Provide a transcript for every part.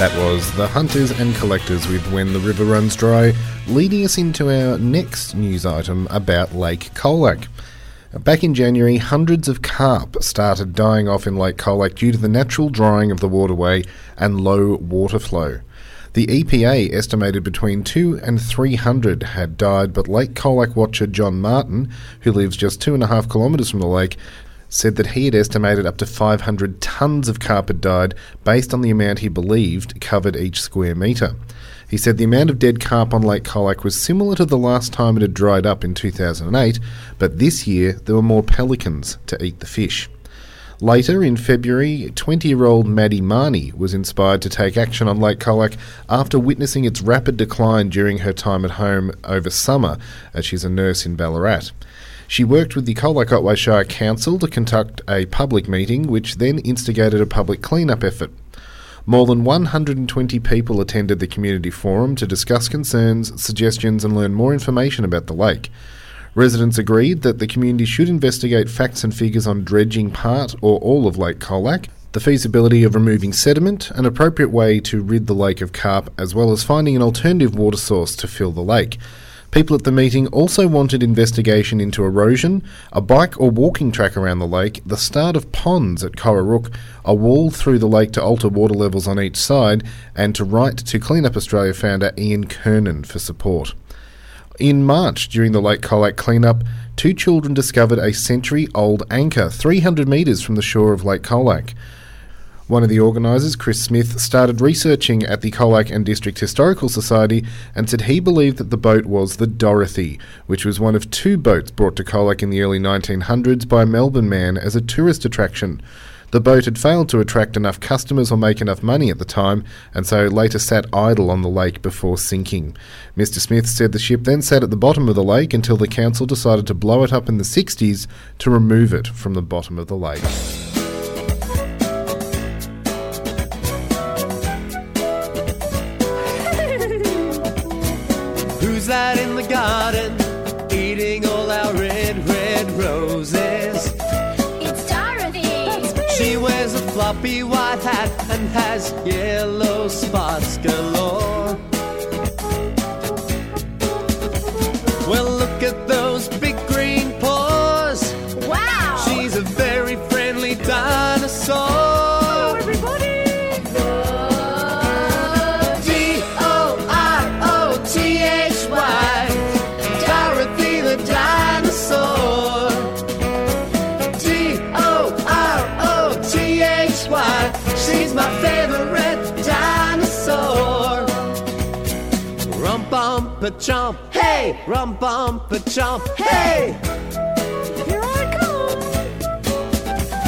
That was The Hunters and Collectors with When the River Runs Dry, leading us into our next news item about Lake Colac. Back in January, hundreds of carp started dying off in Lake Colac due to the natural drying of the waterway and low water flow. The EPA estimated between two and 300 had died, but Lake Colac watcher John Martin, who lives just two and a half kilometres from the lake, said that he had estimated up to 500 tonnes of carp had died based on the amount he believed covered each square metre. He said the amount of dead carp on Lake Colac was similar to the last time it had dried up in 2008, but this year there were more pelicans to eat the fish. Later in February, 20 year old Maddie Marnie was inspired to take action on Lake Colac after witnessing its rapid decline during her time at home over summer, as she's a nurse in Ballarat. She worked with the Colac Otway Shire Council to conduct a public meeting, which then instigated a public clean-up effort. More than 120 people attended the community forum to discuss concerns, suggestions, and learn more information about the lake. Residents agreed that the community should investigate facts and figures on dredging part or all of Lake Colac, the feasibility of removing sediment, an appropriate way to rid the lake of carp, as well as finding an alternative water source to fill the lake. People at the meeting also wanted investigation into erosion, a bike or walking track around the lake, the start of ponds at Cororooke, a wall through the lake to alter water levels on each side, and to write to Clean Up Australia founder Ian Kiernan for support. In March, during the Lake Colac cleanup, two children discovered a century old anchor 300 metres from the shore of Lake Colac. One of the organisers, Chris Smith, started researching at the Colac and District Historical Society and said he believed that the boat was the Dorothy, which was one of two boats brought to Colac in the early 1900s by a Melbourne man as a tourist attraction. The boat had failed to attract enough customers or make enough money at the time, and so later sat idle on the lake before sinking. Mr. Smith said the ship then sat at the bottom of the lake until the council decided to blow it up in the 60s to remove it from the bottom of the lake. In the garden eating all our red, red roses? It's Dorothy. She wears a floppy white hat and has yellow spots galore. Bump a chomp, hey! Rum bump a chomp, hey! Here I come.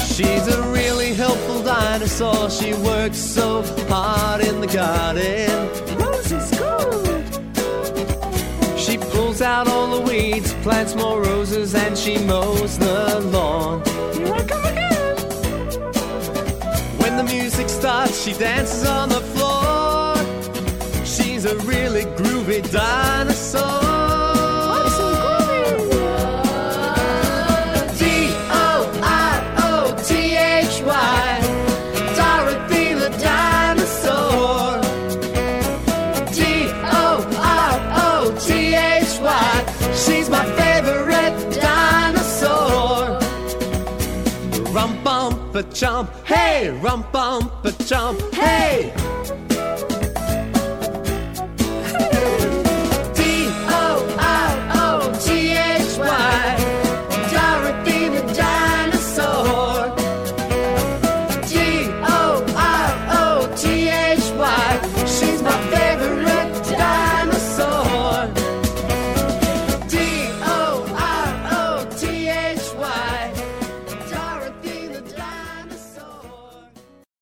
She's a really helpful dinosaur. She works so hard in the garden. Rose is good. She pulls out all the weeds, plants more roses, and she mows the lawn. Here I come again. When the music starts, she dances on the floor. She's a really groovy dinosaur. I'm so groovy. D O R O T H Y. Dorothy the dinosaur. D O R O T H Y. She's my favorite dinosaur. Rum bump a chomp, hey, rum bump a chomp, hey.